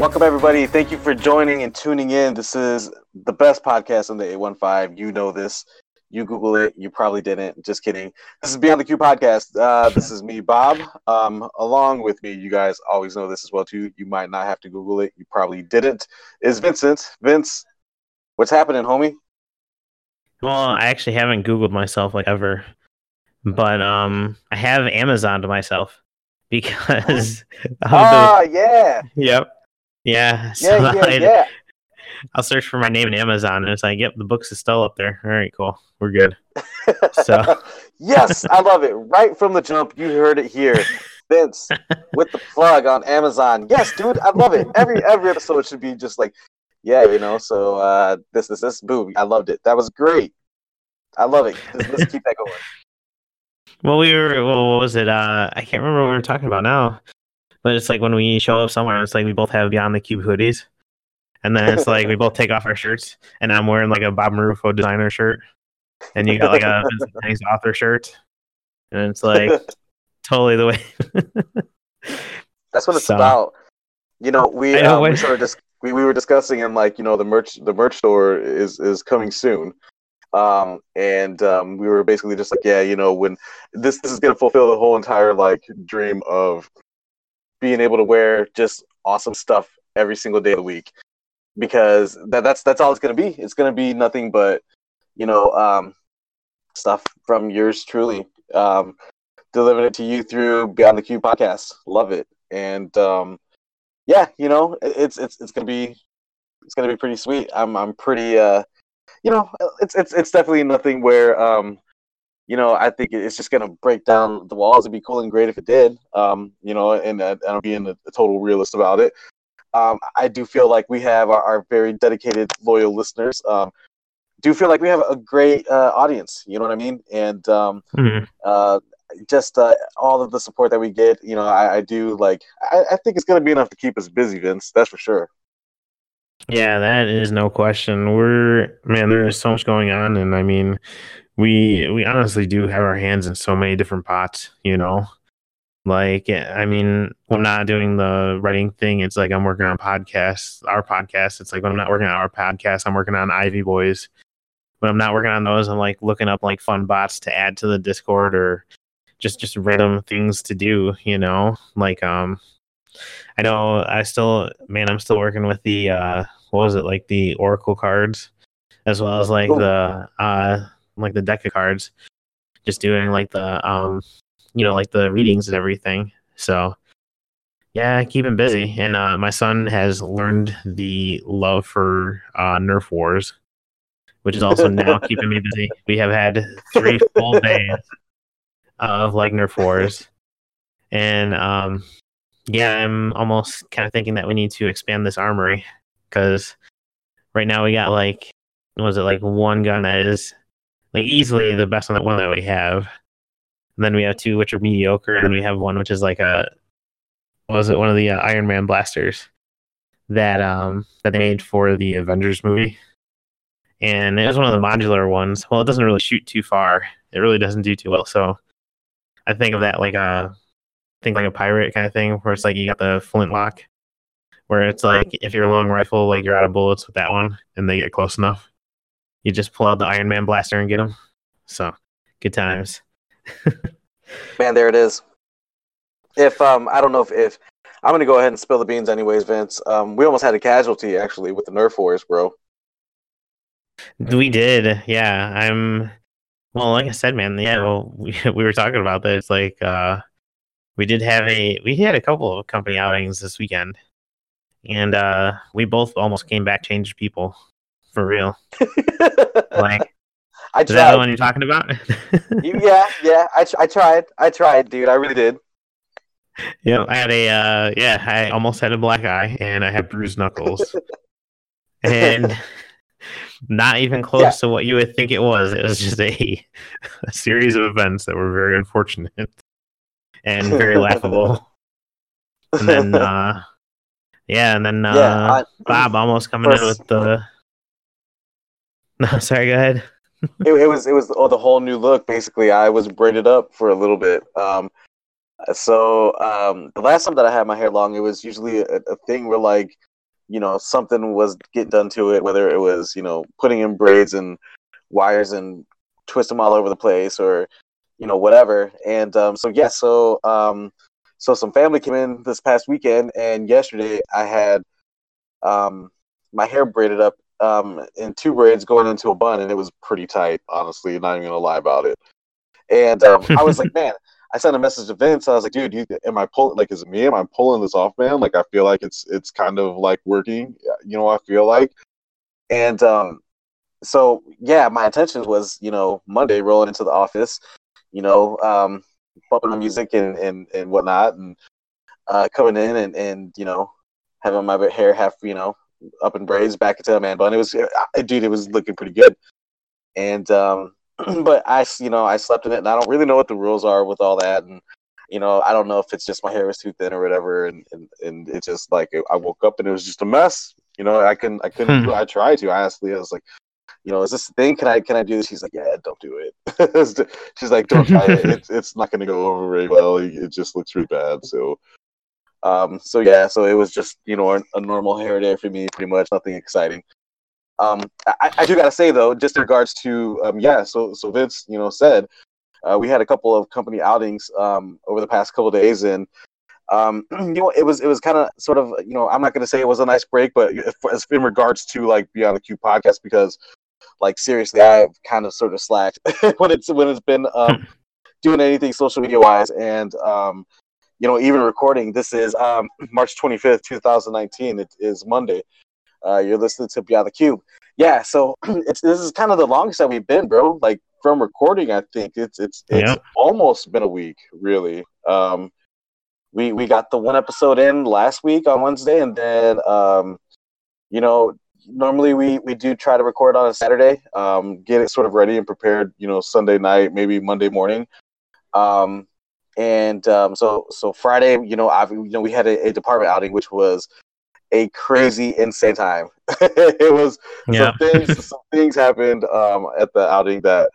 Welcome, everybody. Thank you for joining and tuning in. This is the best podcast on the 815. You know this. You Google it. You probably didn't. Just kidding. This is Beyond the Cube podcast. Uh, this is me, Bob. Um, along with me, you guys always know this as well too. You might not have to Google it. You probably didn't. Is Vincent? Vince, what's happening, homie? Well, I actually haven't Googled myself like ever, but um, I have Amazon to myself because. Ah, the... yeah. Yep. Yeah. So yeah, yeah, I'd, yeah. I'll search for my name in Amazon, and it's like, yep, the books is still up there. All right, cool, we're good. So. yes, I love it. Right from the jump, you heard it here. Vince with the plug on Amazon. Yes, dude, I love it. Every every episode should be just like, yeah, you know. So uh, this this this boom, I loved it. That was great. I love it. Let's, let's keep that going. Well, we were. Well, what was it? Uh, I can't remember what we were talking about now. But it's like when we show up somewhere, it's like we both have Beyond the Cube hoodies. And then it's like we both take off our shirts, and I'm wearing like a Bob Marufo designer shirt, and you got like a Vincent author shirt, and it's like totally the way. That's what it's so, about. You know, we know, um, we sort of just we, we were discussing and like you know the merch the merch store is is coming soon, um, and um, we were basically just like yeah you know when this this is gonna fulfill the whole entire like dream of being able to wear just awesome stuff every single day of the week because that, that's that's all it's gonna be. It's gonna be nothing but you know um, stuff from yours truly, um, delivering it to you through Beyond the Cube podcast. Love it, and um, yeah, you know it's it's it's gonna be it's gonna be pretty sweet. I'm I'm pretty uh, you know it's it's it's definitely nothing where um, you know, I think it's just going to break down the walls. It'd be cool and great if it did, um, you know, and, and I'm being a, a, total realist about it. Um, I do feel like we have our, our very dedicated, loyal listeners. Um, do feel like we have a great uh, audience. You know what I mean? And um, mm-hmm. uh, just uh, all of the support that we get. You know, I, I do like. I, I think it's going to be enough to keep us busy, Vince. That's for sure. Yeah, that is no question. We're man, there is so much going on, and I mean, we we honestly do have our hands in so many different pots, you know. Like, I mean, when I'm not doing the writing thing, it's like I'm working on podcasts, our podcast. It's like when I'm not working on our podcast, I'm working on Ivy Boys. When I'm not working on those, I'm like looking up like fun bots to add to the Discord or just just random things to do, you know. Like, um, I know I still, man, I'm still working with the uh, what was it like the Oracle cards, as well as like the uh like the deck of cards, just doing like the um, you know, like the readings and everything. So yeah, keeping busy. And uh, my son has learned the love for uh, Nerf Wars, which is also now keeping me busy. We have had three full days of like Nerf Wars, and um, yeah, I'm almost kind of thinking that we need to expand this armory because right now we got like was it like one gun that is like easily the best one that we have. And then we have two which are mediocre, and we have one which is like a was it one of the uh, Iron Man blasters that um that they made for the Avengers movie, and it was one of the modular ones. Well, it doesn't really shoot too far. It really doesn't do too well. So I think of that like a think like a pirate kind of thing, where it's like you got the flintlock, where it's like if you're a long rifle, like you're out of bullets with that one, and they get close enough you just pull out the Iron Man blaster and get them. So good times. Man, there it is. If um, I don't know if, if I'm gonna go ahead and spill the beans anyways, Vince. Um, we almost had a casualty actually with the Nerf Wars, bro. We did, yeah. I'm well, like I said, man. Yeah, well, we we were talking about this. Like, uh, we did have a we had a couple of company outings this weekend, and uh, we both almost came back changed people for real. like, I tried. Is that the one you're talking about? yeah, yeah. I, I tried. I tried, dude. I really did. Yeah, I had a uh, yeah. I almost had a black eye, and I had bruised knuckles, and not even close yeah. to what you would think it was. It was just a, a series of events that were very unfortunate and very laughable. And then, uh, yeah, and then uh, yeah, I, Bob almost coming first, in with the no, sorry. Go ahead. it, it, was it was oh, the whole new look. Basically, I was braided up for a little bit. Um, so um, the last time that I had my hair long, it was usually a, a thing where like you know something was getting done to it, whether it was you know putting in braids and wires and twist them all over the place, or you know whatever. And um, so yeah, so um, so some family came in this past weekend, and yesterday I had um, my hair braided up um, in two braids going into a bun, and it was pretty tight. Honestly, not even gonna lie about it. And um, I was like, man, I sent a message to Vince. I was like, dude, you, am I pulling? Like, is it me? Am I pulling this off, man? Like, I feel like it's it's kind of like working. You know, I feel like. And um, so yeah, my intention was, you know, Monday rolling into the office, you know, um, bumping the music and and and whatnot, and uh, coming in and and you know having my hair half, you know, up in braids back into a man bun. It was, uh, dude, it was looking pretty good. And um, but I, you know, I slept in it, and I don't really know what the rules are with all that, and you know, I don't know if it's just my hair was too thin or whatever, and and, and it just like I woke up and it was just a mess. You know, I couldn't, I couldn't, hmm. I tried to. I asked Leah, I was like, you know, is this thing? Can I, can I do this? She's like, yeah, don't do it. She's like, don't try it. It's, it's not going to go over very well. It just looks really bad. So, um, so yeah, so it was just you know a, a normal hair day for me, pretty much nothing exciting. Um, I, I do gotta say though, just in regards to um, yeah, so so Vince, you know, said uh, we had a couple of company outings um, over the past couple days, and um, you know, it was it was kind of sort of you know, I'm not gonna say it was a nice break, but as in regards to like Beyond the Cube podcast, because like seriously, I've kind of sort of slacked when it's when it's been um, doing anything social media wise, and um, you know, even recording. This is um, March 25th, 2019. It is Monday. Uh, you're listening to Beyond the Cube. Yeah, so it's this is kind of the longest that we've been, bro. Like from recording, I think it's it's it's yep. almost been a week, really. Um, we we got the one episode in last week on Wednesday, and then um, you know, normally we we do try to record on a Saturday, um, get it sort of ready and prepared, you know, Sunday night, maybe Monday morning. Um, and um, so so Friday, you know, I you know we had a, a department outing, which was a crazy, insane time. it was yeah. some things some things happened um, at the outing that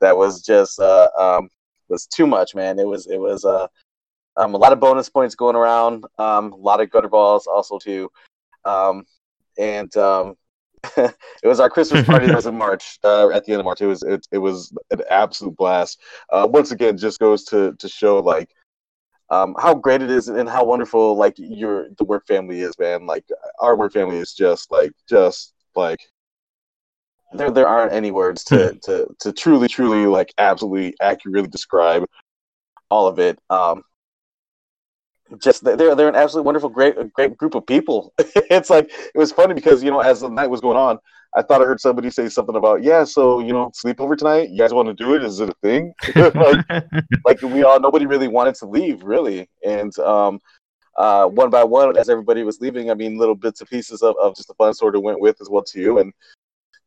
that was just uh, um, was too much, man. It was it was uh, um, a lot of bonus points going around, um, a lot of gutter balls also too, um, and um, it was our Christmas party that was in March, uh, at the end of March. It was it, it was an absolute blast. Uh, once again, just goes to to show like um, how great it is and how wonderful like your the work family is, man. Like our work family is just like just like there there aren't any words to to to truly truly like absolutely accurately describe all of it. Um, just they're they're an absolutely wonderful, great great group of people. it's like it was funny because you know as the night was going on, I thought I heard somebody say something about yeah, so you know sleepover tonight. You guys want to do it? Is it a thing? like, like we all nobody really wanted to leave really, and um, uh, one by one as everybody was leaving, I mean little bits and pieces of, of just the fun sort of went with as well to you and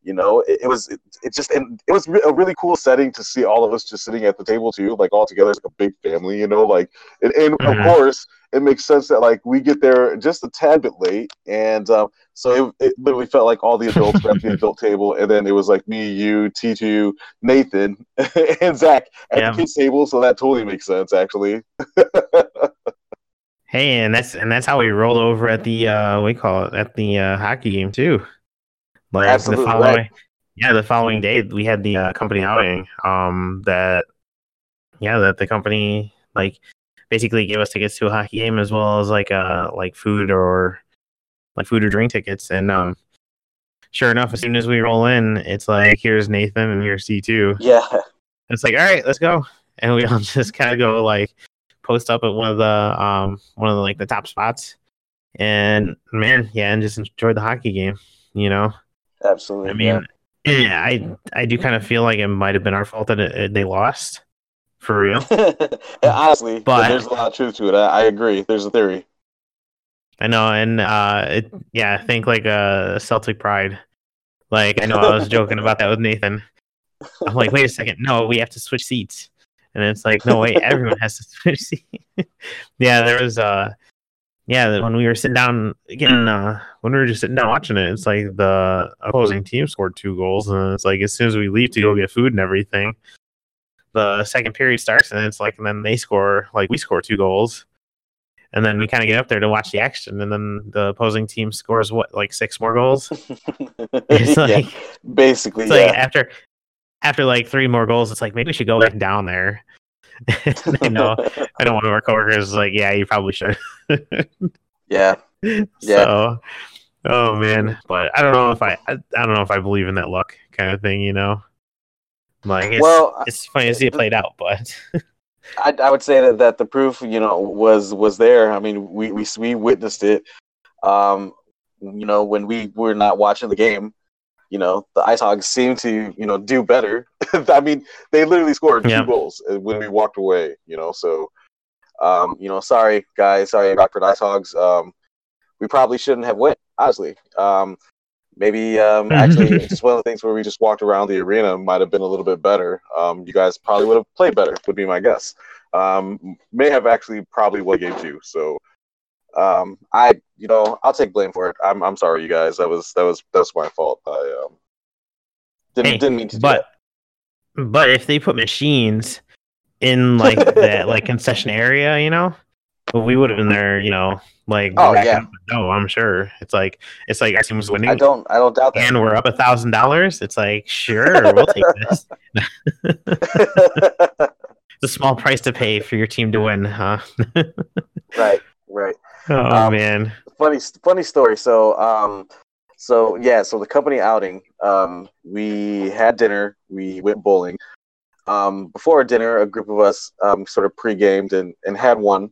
you know it, it was it, it, just and it was a really cool setting to see all of us just sitting at the table too like all together like a big family you know like and, and mm-hmm. of course it makes sense that like we get there just a tad bit late and um, so it, it literally felt like all the adults were at the adult table and then it was like me you t2 nathan and zach at yeah. the kids table so that totally makes sense actually hey and that's and that's how we rolled over at the uh we call it at the uh, hockey game too like the following, yeah, the following day we had the uh, company outing. Um, that yeah, that the company like basically gave us tickets to a hockey game as well as like uh like food or like food or drink tickets. And um, sure enough, as soon as we roll in, it's like here's Nathan and here's C two. Yeah, it's like all right, let's go, and we all just kind of go like post up at one of the um one of the like the top spots, and man, yeah, and just enjoy the hockey game. You know, Absolutely. I mean, yeah, yeah I I do kind of feel like it might have been our fault that it, they lost, for real. honestly, but there's a lot of truth to it. I, I, agree. There's a theory. I know, and uh, it, yeah, I think like uh, Celtic pride. Like I know I was joking about that with Nathan. I'm like, wait a second, no, we have to switch seats, and it's like, no, wait, everyone has to switch seats. yeah, there was uh yeah, when we were sitting down again, uh, when we were just sitting down watching it, it's like the opposing team scored two goals, and it's like as soon as we leave to go get food and everything, the second period starts, and it's like, and then they score, like we score two goals, and then we kind of get up there to watch the action, and then the opposing team scores what like six more goals. it's like yeah, basically, it's yeah. like after after like three more goals, it's like maybe we should go back down there. I know, I know one of our coworkers is like, yeah, you probably should. yeah, yeah. So, oh man, but I don't know if I, I, I don't know if I believe in that luck kind of thing. You know, like it's, well, it's funny to see it played out, but. I, I would say that, that the proof, you know, was was there. I mean, we we we witnessed it. Um, you know, when we were not watching the game, you know, the IceHogs seemed to, you know, do better. I mean, they literally scored yeah. two goals when we walked away. You know, so, um, you know, sorry guys, sorry Rockford IceHogs. Um, we probably shouldn't have went. Honestly, um, maybe um, actually just one of the things where we just walked around the arena might have been a little bit better. Um, you guys probably would have played better, would be my guess. Um, may have actually probably won game two. So um, I, you know, I'll take blame for it. I'm, I'm sorry, you guys. That was that was that's my fault. I um, didn't hey, didn't mean to. But but if they put machines in like that like concession area, you know, we would have been there, you know, like oh yeah, no, I'm sure. It's like it's like our team's winning. I don't I don't doubt that. And we're up a thousand dollars. It's like sure, we'll take this. it's a small price to pay for your team to win, huh? right, right. Oh um, man, funny funny story. So um, so yeah, so the company outing, um, we had dinner, we went bowling. Um, before dinner, a group of us um, sort of pre-gamed and, and had one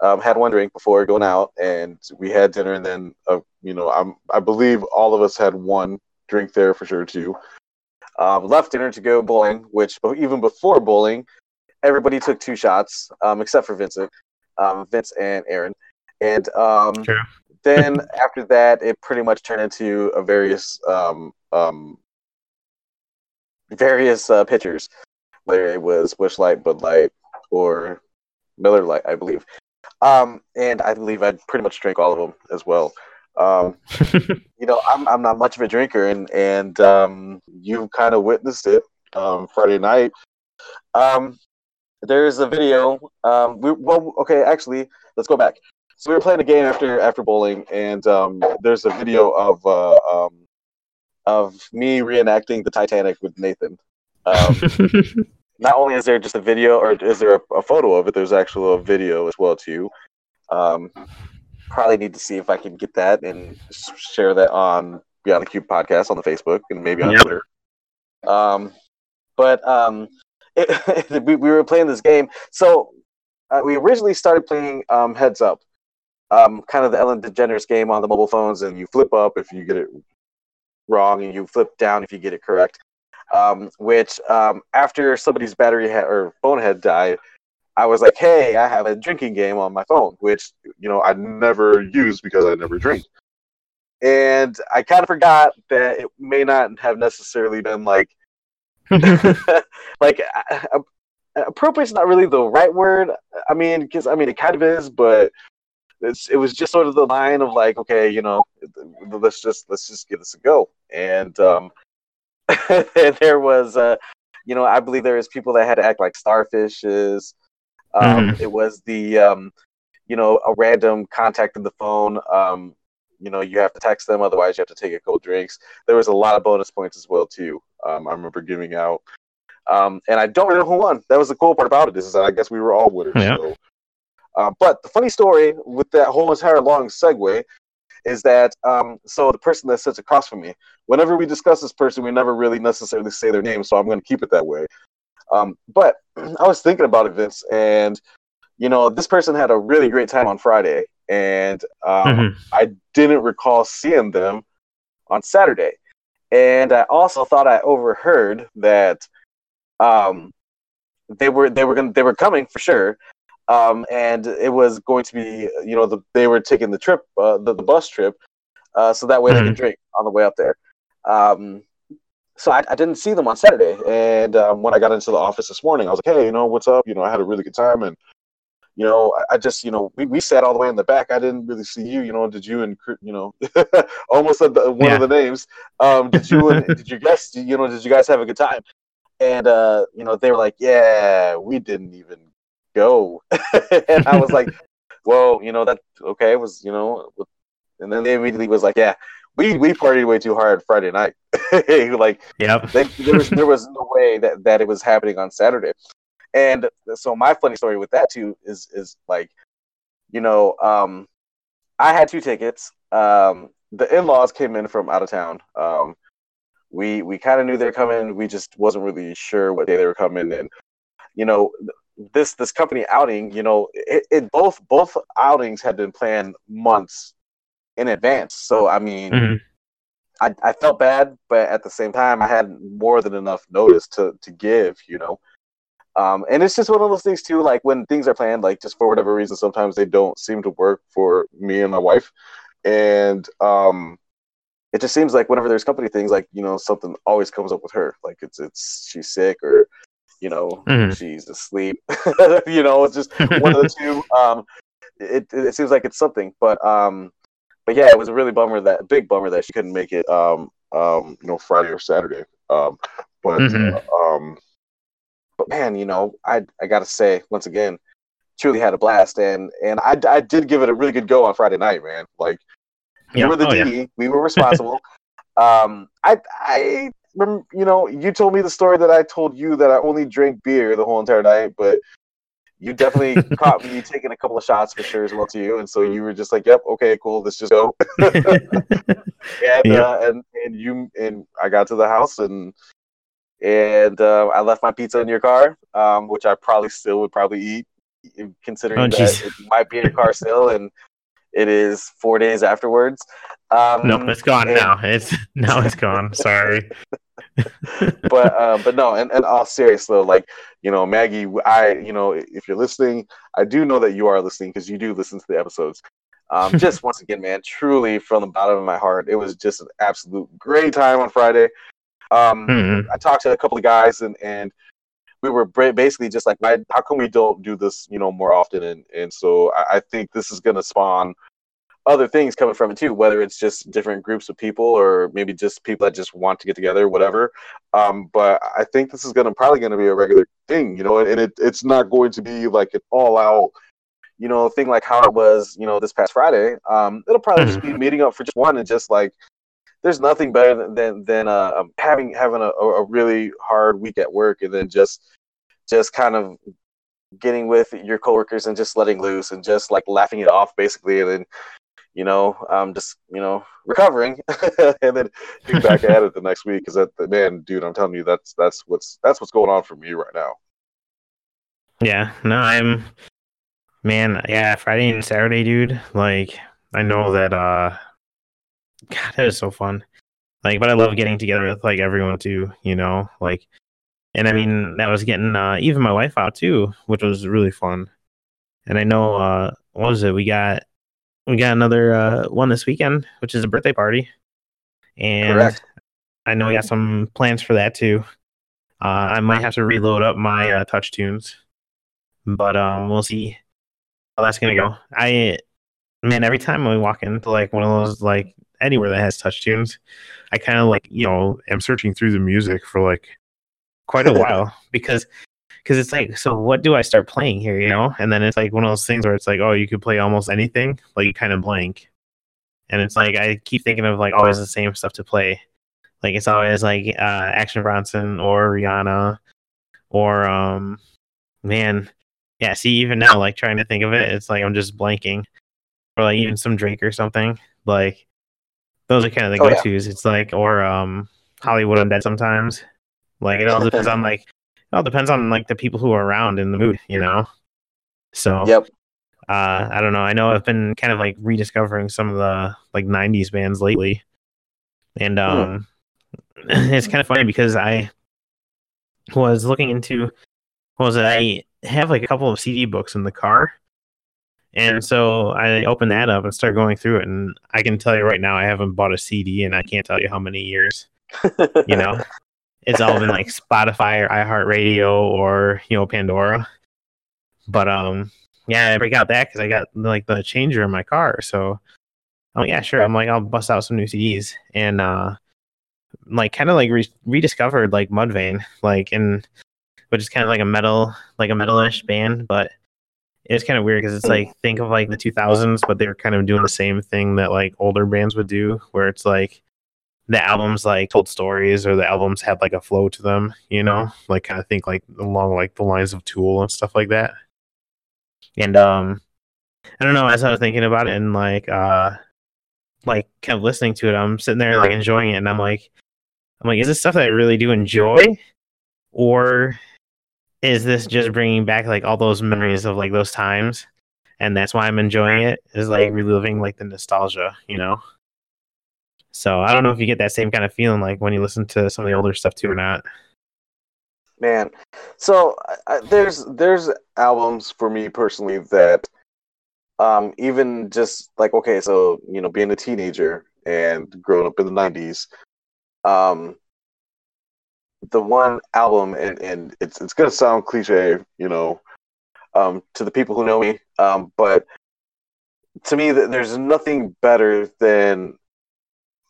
um, had one drink before going out, and we had dinner, and then uh, you know, I'm I believe all of us had one drink there for sure too. Um, left dinner to go bowling, which even before bowling, everybody took two shots, um, except for Vincent, um, Vince and Aaron, and um, then after that, it pretty much turned into a various um, um, various uh, pitchers, whether it was Busch Light, Bud Light, or Miller Lite, I believe. Um, and I believe I pretty much drank all of them as well. Um, you know, I'm I'm not much of a drinker, and and um, you kind of witnessed it um, Friday night. Um, there's a video. Um, we, well, okay, actually, let's go back. So we were playing a game after after bowling, and um, there's a video of uh, um, of me reenacting the Titanic with Nathan. Um, not only is there just a video or is there a, a photo of it, there's actually a video as well too. Um, probably need to see if I can get that and share that on Beyond the Cube podcast on the Facebook and maybe on yep. Twitter. Um, but um, it, we, we were playing this game. So uh, we originally started playing um, Heads Up, um, kind of the Ellen DeGeneres game on the mobile phones, and you flip up if you get it wrong, and you flip down if you get it correct um, which um, after somebody's battery had, or phone had died, I was like, hey, I have a drinking game on my phone, which you know I never use because I never drink. And I kind of forgot that it may not have necessarily been like, like appropriate is not really the right word. I mean, because I mean it kind of is, but it's it was just sort of the line of like, okay, you know, let's just let's just give this a go. And um, there was, uh, you know, I believe there was people that had to act like starfishes. Um, mm-hmm. It was the, um, you know, a random contact in the phone. Um, you know, you have to text them, otherwise you have to take a cold drinks. There was a lot of bonus points as well too. Um, I remember giving out, um, and I don't know who won. That was the cool part about it is I guess we were all winners. Yeah. So. Uh, but the funny story with that whole entire long segue is that um, so the person that sits across from me, whenever we discuss this person, we never really necessarily say their name, so I'm going to keep it that way. Um, but I was thinking about it, Vince, and you know, this person had a really great time on Friday, and um, mm-hmm. I didn't recall seeing them on Saturday. And I also thought I overheard that um, they were they were going they were coming for sure, um, and it was going to be you know the, they were taking the trip uh, the, the bus trip uh, so that way mm-hmm. they could drink on the way up there. Um, so I, I, didn't see them on saturday. And um, when i got into the office this morning i was like hey you know what's up? You know i had a really good time. And you know I, I just you know we, we sat all the way in the back. I didn't really see you you know did you and you know almost said the, one yeah. of the names. Um, did you and did you guys you know did you guys have a good time? And uh, you know they were like yeah we didn't even go. and I was like, well, you know that okay it was you know, and then they immediately was like, yeah, we we partied way too hard Friday night. like, yep. They, there was there was no way that that it was happening on Saturday. And so my funny story with that too is is like, you know, um, I had two tickets. Um, the in-laws came in from out of town. Um, we we kind of knew they were coming. We just wasn't really sure what day they were coming. And you know, this this company outing, you know, it, it both both outings had been planned months in advance. So I mean, mm-hmm. I I felt bad, but at the same time, I had more than enough notice to to give. You know. Um, and it's just one of those things too, like when things are planned, like just for whatever reason, sometimes they don't seem to work for me and my wife. And um, it just seems like whenever there's company things, like you know, something always comes up with her. Like it's it's she's sick or you know mm-hmm. she's asleep. you know, it's just one of the two. Um, it it seems like it's something, but um, but yeah, it was a really bummer that big bummer that she couldn't make it. Um, um, you know, Friday or Saturday. Um, but mm-hmm. uh, um, but man, you know, I I gotta say once again, truly had a blast, and and I I did give it a really good go on Friday night, man. Like we were the oh, DD. Yeah. We were responsible. um, I, I, you know, you told me the story that I told you that I only drank beer the whole entire night, but you definitely caught me taking a couple of shots for sure as well to you, and so you were just like, "Yep, okay, cool, let's just go." and yep. uh, and and you and I got to the house and and uh, I left my pizza in your car, um, which I probably still would probably eat, considering oh, that it might be in your car still, and it is four days afterwards. Um, nope, it's gone and, now. It's now it's gone. Sorry. but uh, but no, and, and all serious though, like you know, Maggie, I you know, if you're listening, I do know that you are listening because you do listen to the episodes. Um, just once again, man, truly from the bottom of my heart, it was just an absolute great time on Friday. Um, mm-hmm. I talked to a couple of guys and and we were basically just like, why, how come we don't do this, you know, more often? And and so I, I think this is going to spawn other things coming from it too, whether it's just different groups of people or maybe just people that just want to get together, whatever. Um, but I think this is going to probably going to be a regular thing, you know, and, it, it's not going to be like an all out, you know, thing like how it was, you know, this past Friday. Um, it'll probably just be mm-hmm. meeting up for just one and just like there's nothing better than than, than uh, um, having having a, a really hard week at work and then just just kind of getting with your coworkers and just letting loose and just like laughing it off basically and then you know um just you know recovering and then back at it the next week because that man dude i'm telling you that's that's what's that's what's going on for me right now. Yeah no i'm man yeah friday and saturday dude like i know that uh God, that is so fun. Like, but I love getting together with like everyone too. You know, like, and I mean that was getting uh, even my wife out too, which was really fun. And I know uh, what was it? We got we got another uh, one this weekend, which is a birthday party, and Correct. I know we got some plans for that too. Uh, I might have to reload up my uh, TouchTunes, but um, we'll see how that's gonna go. I man, every time we walk into like one of those like anywhere that has TouchTunes, I kind of like you know am searching through the music for like quite a while because because it's like so what do I start playing here you know? And then it's like one of those things where it's like oh you could play almost anything like you kind of blank. And it's like I keep thinking of like always the same stuff to play. Like it's always like uh, Action Bronson or Rihanna or um man yeah see even now like trying to think of it it's like I'm just blanking. Or like even some Drake or something like those are kind of the oh, go-tos. Yeah. It's like or um Hollywood Undead sometimes. Like it all depends on like it all depends on like the people who are around in the mood, you know. So yep. Uh, I don't know. I know I've been kind of like rediscovering some of the like '90s bands lately, and hmm. um, it's kind of funny because I was looking into was it I have like a couple of CD books in the car, and so I opened that up and started going through it, and I can tell you right now, I haven't bought a CD, and I can't tell you how many years. you know, it's all been like Spotify or iHeartRadio or you know Pandora. But um, yeah, I break out that because I got like the changer in my car. So, oh yeah, sure. I'm like, I'll bust out some new CDs, and uh, like kind of like re- rediscovered like Mudvayne, like and which is kind of like a metal, like a metalish band, but it's kind of weird because it's like think of like the 2000s, but they were kind of doing the same thing that like older bands would do, where it's like the albums like told stories or the albums had like a flow to them, you know, like kind of think like along like the lines of Tool and stuff like that. And um, I don't know. As I was thinking about it and like uh, like kind of listening to it, I'm sitting there like enjoying it, and I'm like, I'm like, is this stuff that I really do enjoy, or is this just bringing back like all those memories of like those times, and that's why I'm enjoying it? Is like reliving like the nostalgia, you know? So I don't know if you get that same kind of feeling like when you listen to some of the older stuff too or not. Man, so uh, there's there's albums for me personally that um even just like okay, so you know being a teenager and growing up in the 90s um the one album and and it's it's to sound cliche, you know, um to the people who know me, um but to me there's nothing better than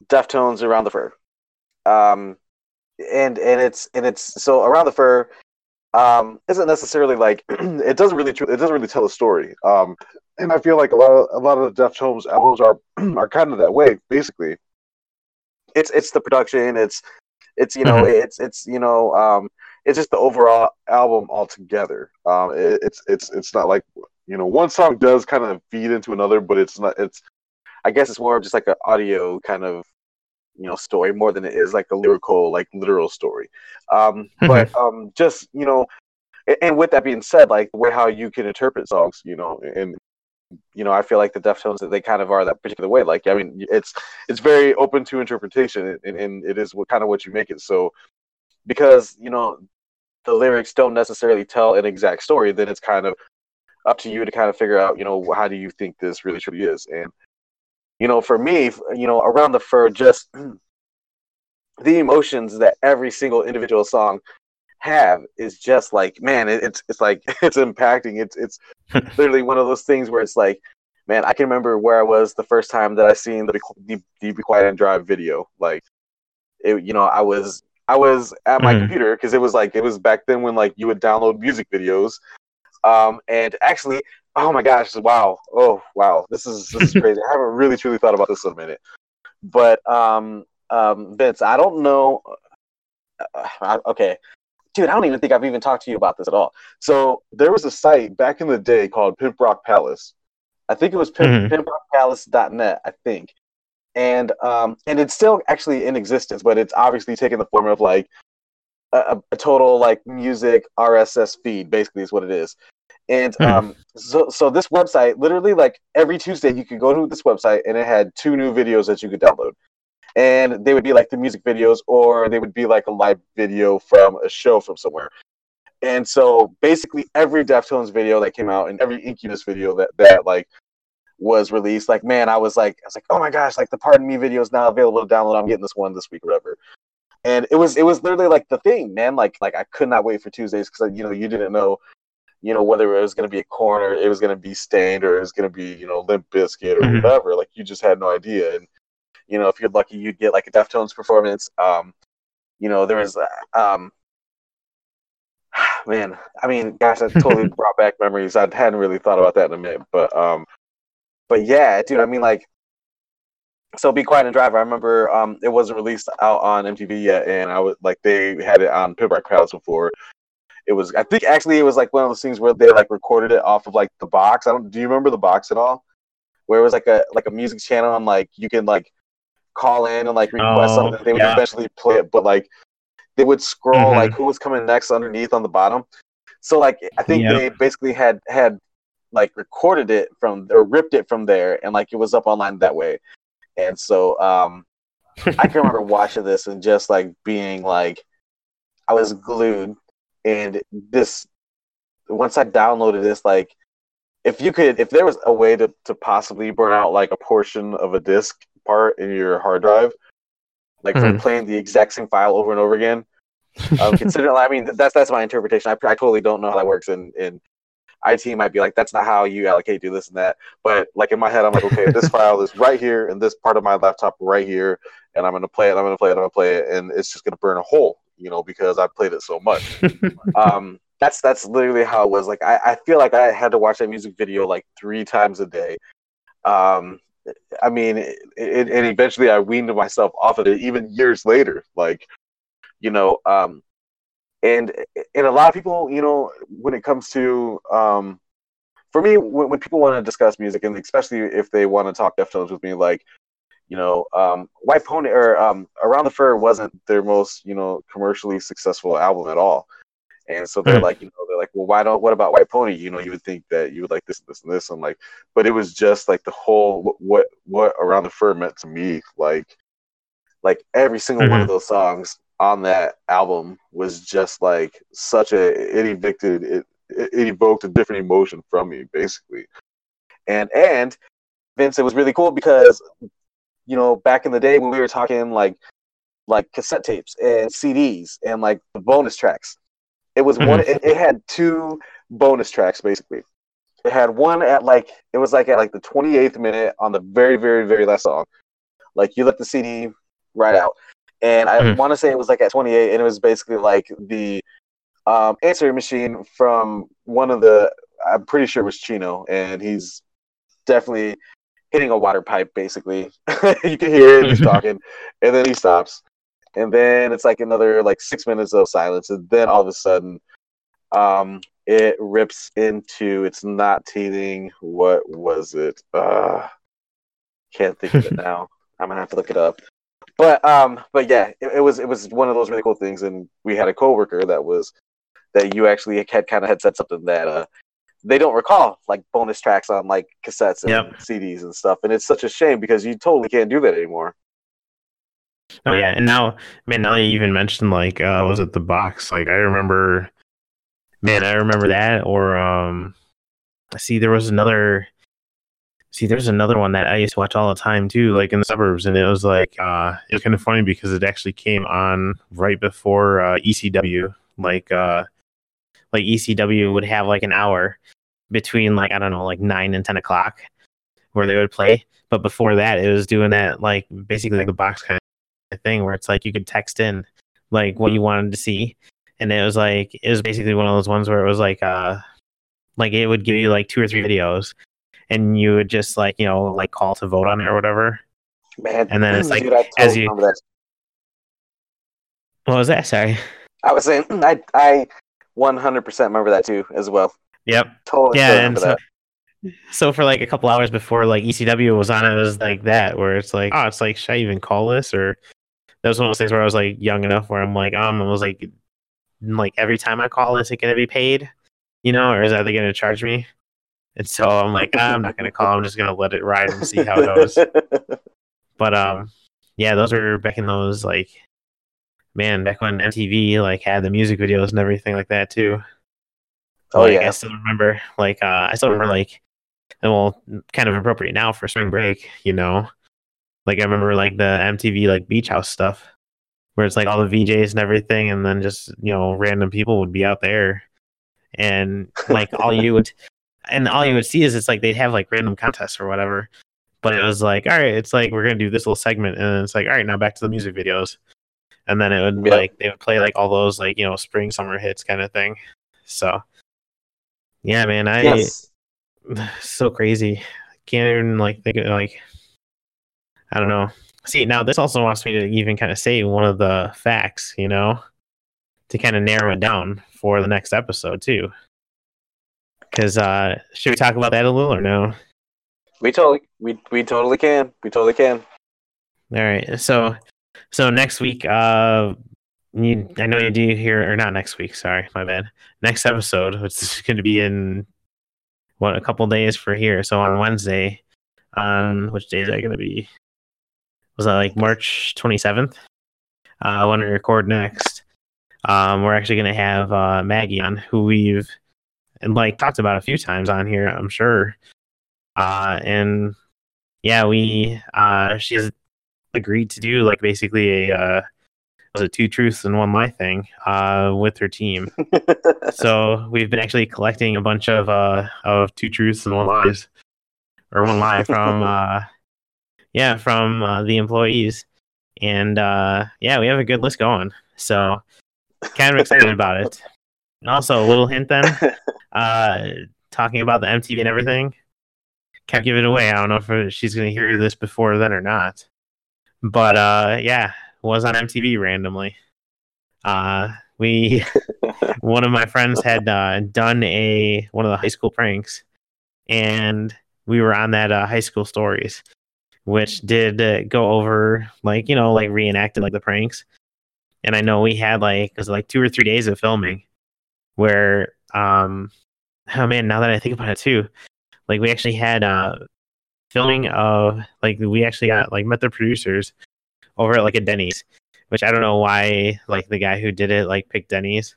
Deftones around the fur. Um, and and it's and it's so around the fur um isn't necessarily like it doesn't really it doesn't really tell a story. Um, and I feel like a lot of a lot of the Deftones albums are are kind of that way. Basically, it's it's the production. It's it's you know mm-hmm. it's it's you know um it's just the overall album altogether. Um, it, it's it's it's not like you know one song does kind of feed into another, but it's not it's I guess it's more of just like an audio kind of you know story more than it is like a lyrical like literal story. Um, mm-hmm. But um, just you know, and, and with that being said, like where how you can interpret songs, you know, and you know, I feel like the Deftones that they kind of are that particular way. Like, I mean, it's it's very open to interpretation, and, and it is what kind of what you make it. So, because you know, the lyrics don't necessarily tell an exact story, then it's kind of up to you to kind of figure out, you know, how do you think this really truly is, and you know, for me, you know, around the fur, just the emotions that every single individual song have is just like, man, it, it's it's like it's impacting. It's it's literally one of those things where it's like, man, I can remember where I was the first time that I seen the the, the Be Quiet and Drive video. Like, it, you know, I was I was at my mm. computer because it was like it was back then when like you would download music videos. Um, and actually, oh my gosh, wow, oh wow, this is this is crazy. I haven't really truly thought about this in a minute, but um, um, Vince, I don't know. Uh, okay, dude, I don't even think I've even talked to you about this at all. So there was a site back in the day called Pimp Rock Palace. I think it was pimp, mm-hmm. pimprockpalace.net, I think. And um, and it's still actually in existence, but it's obviously taken the form of like a, a total like music RSS feed, basically is what it is. And hmm. um, so, so this website, literally, like every Tuesday, you could go to this website, and it had two new videos that you could download. And they would be like the music videos, or they would be like a live video from a show from somewhere. And so, basically, every Deftones video that came out, and every Incubus video that that like was released, like man, I was like, I was like, oh my gosh, like the Pardon Me video is now available to download. I'm getting this one this week, or whatever. And it was it was literally like the thing, man. Like like I could not wait for Tuesdays because you know you didn't know you know, whether it was going to be a corner, it was going to be Staind, or it was going to be, you know, Limp Bizkit or mm-hmm. whatever. Like you just had no idea. And you know, if you're lucky, you'd get like a Deftones performance. Um, you know, there was, um, man, I mean, gosh, that totally brought back memories. I hadn't really thought about that in a minute, but um, but yeah, dude, I mean, like. So be quiet and drive. I remember um, it wasn't released out on MTV yet, and I was like they had it on Rock Palace before, it was I think actually it was like one of those things where they like recorded it off of like the box. I don't do you remember the box at all? Where it was like a like a music channel and like you can like call in and like request oh, something. They would yeah. eventually play it, but like they would scroll mm-hmm. like who was coming next underneath on the bottom. So like I think yep. they basically had had like recorded it from or ripped it from there and like it was up online that way. And so um I can remember watching this and just like being like I was glued and this once I downloaded this, like if you could, if there was a way to, to possibly burn out like a portion of a disk part in your hard drive, like mm-hmm. from playing the exact same file over and over again, um, consider, I mean, that's that's my interpretation. I, I totally don't know how that works, and and IT might be like, that's not how you allocate do this and that. But like in my head, I'm like, okay, this file is right here, and this part of my laptop right here, and I'm gonna play it. I'm gonna play it. I'm gonna play it, and it's just gonna burn a hole you know, because I played it so much. um, that's that's literally how it was. Like I, I feel like I had to watch that music video like three times a day. Um, I mean, it, it, and eventually I weaned myself off of it. Even years later, like you know, um, and and a lot of people, you know, when it comes to um, for me, when, when people want to discuss music, and especially if they want to talk Deftones with me, like you know, um, White Pony or um, Around the Fur wasn't their most, you know, commercially successful album at all. And so they're mm. like, you know, they're like, well, why don't? What about White Pony? You know, you would think that you would like this, and this, and this. I'm like, but it was just like the whole what what Around the Fur meant to me. Like, like every single mm-hmm. one of mm-hmm. those songs on that album was just like such a it evicted it it evoked a different emotion from me basically. And and Vince, it was really cool because you know back in the day when we were talking like like cassette tapes and CDs and like the bonus tracks it was mm-hmm. one. It, it, had two bonus tracks basically. It had one at like it was like at like the 28th minute on the very very very last song. Like you let the CD right out, and I mm-hmm. want to say it was like at 28, and it was basically like the um, answering machine from one of the. I'm pretty sure it was Chino, and he's definitely hitting a water pipe. Basically, you can hear it. He's talking, and then he stops, and then it's like another like six minutes of silence, and then all of a sudden, um, it rips into it's not teething. What was it? Uh, can't think of it now. I'm gonna have to look it up. But um, but yeah, it, it, was it was one of those really cool things, and we had a coworker that was that you actually had kind of had said something that uh they don't recall like bonus tracks on like cassettes and yep. CDs and stuff, and it's such a shame because you totally can't do that anymore. Oh yeah, and now, man, now you even mentioned like, uh, was it the box? Like I remember, man, I remember that. Or um, I see, there was another. See, there's another one that I used to watch all the time too, like in the suburbs, and it was like, uh, it was kind of funny because it actually came on right before uh, ECW. Like, uh, like ECW would have like an hour between like I don't know, like nine and ten o'clock, where they would play. But before that, it was doing that like basically like the box kind thing where it's like you could text in like what you wanted to see. And it was like it was basically one of those ones where it was like uh like it would give you like two or three videos. And you would just like you know like call to vote on it or whatever. Man and then it's like dude, as you that. what was that? Sorry. I was saying i i 100% remember that too as well. Yep. Totally yeah and so, that. so for like a couple hours before like ECW was on, it was like that where it's like, oh, it's like, should I even call this? Or that was one of those things where I was like young enough where I'm like, um, I was like, like every time I call, is it going to be paid? You know, or is that they going to charge me? And so I'm like, ah, I'm not going to call. I'm just going to let it ride and see how it goes. but um, yeah, those were back in those like, man, back when MTV like had the music videos and everything like that too. Oh like, yeah, I still remember like uh, I still remember like, and well, kind of appropriate now for spring break, you know. Like I remember like the MTV like beach house stuff where it's like all the VJs and everything and then just, you know, random people would be out there and like all you would and all you would see is it's like they'd have like random contests or whatever. But it was like, all right, it's like we're gonna do this little segment and then it's like, all right, now back to the music videos. And then it would yep. like they would play like all those like, you know, spring summer hits kind of thing. So yeah, man, I yes. so crazy. Can't even like think of like I don't know. See, now this also wants me to even kind of say one of the facts, you know, to kind of narrow it down for the next episode too. Because uh, should we talk about that a little or no? We totally, we we totally can. We totally can. All right. So, so next week, uh, you, I know you do here or not next week. Sorry, my bad. Next episode, which is going to be in what a couple days for here. So on Wednesday, on which day is that going to be? Was that like March 27th? Uh, when we record next, um, we're actually going to have uh, Maggie on, who we've and like talked about a few times on here, I'm sure. Uh, and yeah, we uh, she's agreed to do like basically a uh, was a two truths and one lie thing uh, with her team. so we've been actually collecting a bunch of uh, of two truths and one lies, or one lie from uh, yeah, from uh, the employees. And uh, yeah, we have a good list going. So kind of excited about it. And also, a little hint then, uh, talking about the MTV and everything, Can't give it away. I don't know if she's going to hear this before then or not. But uh, yeah, was on MTV randomly. Uh, we, one of my friends had uh, done a one of the high school pranks, and we were on that uh, high school stories, which did uh, go over like you know like reenacted like the pranks. And I know we had like it was like two or three days of filming, where um, oh man, now that I think about it too, like we actually had uh filming of like we actually got like met the producers over at like a Denny's, which I don't know why like the guy who did it like picked Denny's.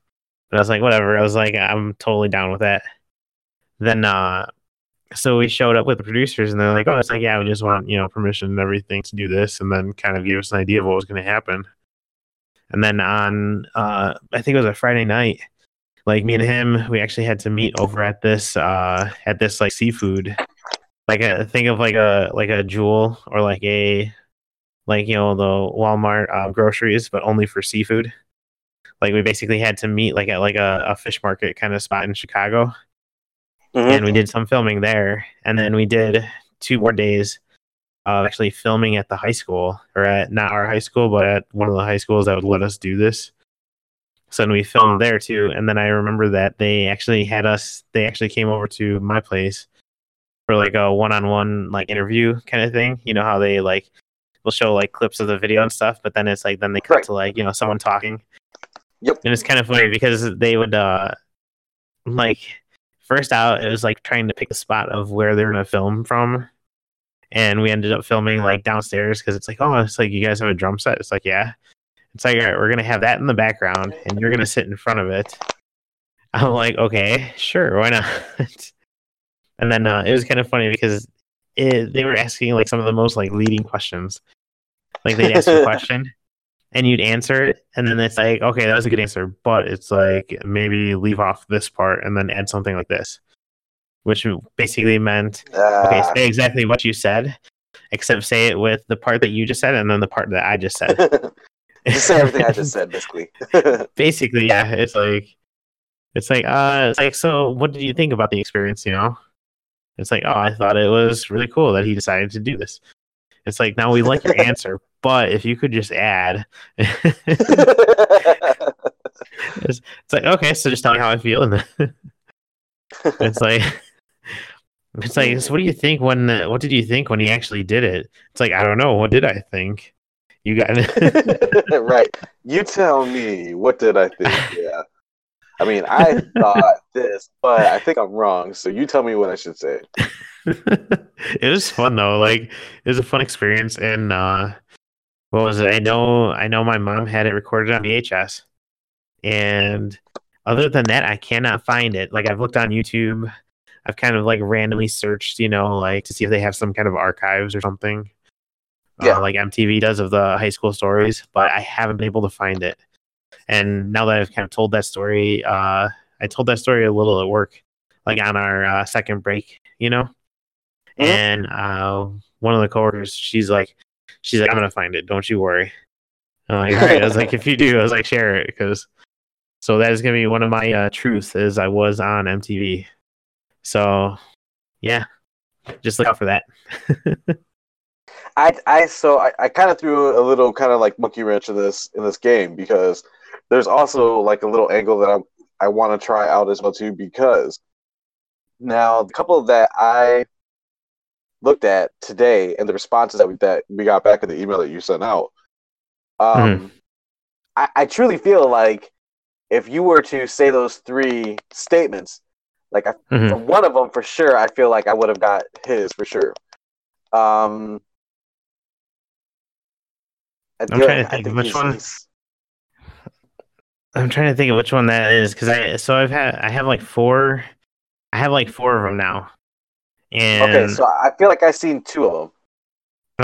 But I was like, whatever. I was like, I'm totally down with that. Then uh so we showed up with the producers and they're like, Oh, it's like, yeah, we just want, you know, permission and everything to do this and then kind of give us an idea of what was gonna happen. And then on uh I think it was a Friday night, like me and him, we actually had to meet over at this uh at this like seafood like a think of like a like a jewel or like a like you know the Walmart uh, groceries, but only for seafood. Like we basically had to meet like at like a, a fish market kind of spot in Chicago, mm-hmm. and we did some filming there, and then we did two more days of actually filming at the high school or at not our high school, but at one of the high schools that would let us do this. So then we filmed there too, and then I remember that they actually had us. They actually came over to my place for like a one-on-one like interview kind of thing. You know how they like will show like clips of the video and stuff, but then it's like then they cut right. to like you know someone talking. Yep. And it's kind of funny because they would uh like first out it was like trying to pick a spot of where they're gonna film from, and we ended up filming like downstairs because it's like oh it's like you guys have a drum set. It's like yeah. It's like all right, we're gonna have that in the background, and you're gonna sit in front of it. I'm like, okay, sure, why not? and then uh, it was kind of funny because it, they were asking like some of the most like leading questions. Like they'd ask a question and you'd answer it, and then it's like, okay, that was a good answer, but it's like maybe leave off this part and then add something like this, which basically meant uh, okay, say exactly what you said, except say it with the part that you just said and then the part that I just said. just say everything I just said, basically. basically, yeah. It's like, it's like, uh, it's like, so what did you think about the experience? You know, it's like, oh, I thought it was really cool that he decided to do this. It's like, now we like your answer, but if you could just add. it's, it's, like, okay, so just tell me how I feel. And it's like, it's like, so what do you think when, what did you think when he actually did it? It's like, I don't know. What did I think? You got it. right. You tell me. What did I think? Yeah. I mean, I thought this, but I think I'm wrong. So you tell me what I should say. it was fun though. Like it was a fun experience, and uh, what was it? I know, I know, my mom had it recorded on VHS, and other than that, I cannot find it. Like I've looked on YouTube, I've kind of like randomly searched, you know, like to see if they have some kind of archives or something. Uh, yeah. Uh, like MTV does of the high school stories, but I haven't been able to find it. And now that I've kind of told that story, uh, I told that story a little at work, like on our uh, second break, you know. And uh, one of the coworkers, she's like, she's like, I'm gonna find it. Don't you worry. Like, right. I was like, if you do, I was like, share it because. So that is gonna be one of my uh, truths is I was on MTV. So, yeah, just look out for that. I I so I, I kind of threw a little kind of like monkey wrench in this in this game because there's also like a little angle that I I want to try out as well too because now the couple that I looked at today and the responses that we that we got back in the email that you sent out, um, mm-hmm. I, I truly feel like if you were to say those three statements, like I, mm-hmm. one of them for sure, I feel like I would have got his for sure. Um, I'm trying to think, think which one. I'm trying to think of which one that is because I so I've had I have like four, I have like four of them now. And okay, so I feel like I've seen two of them.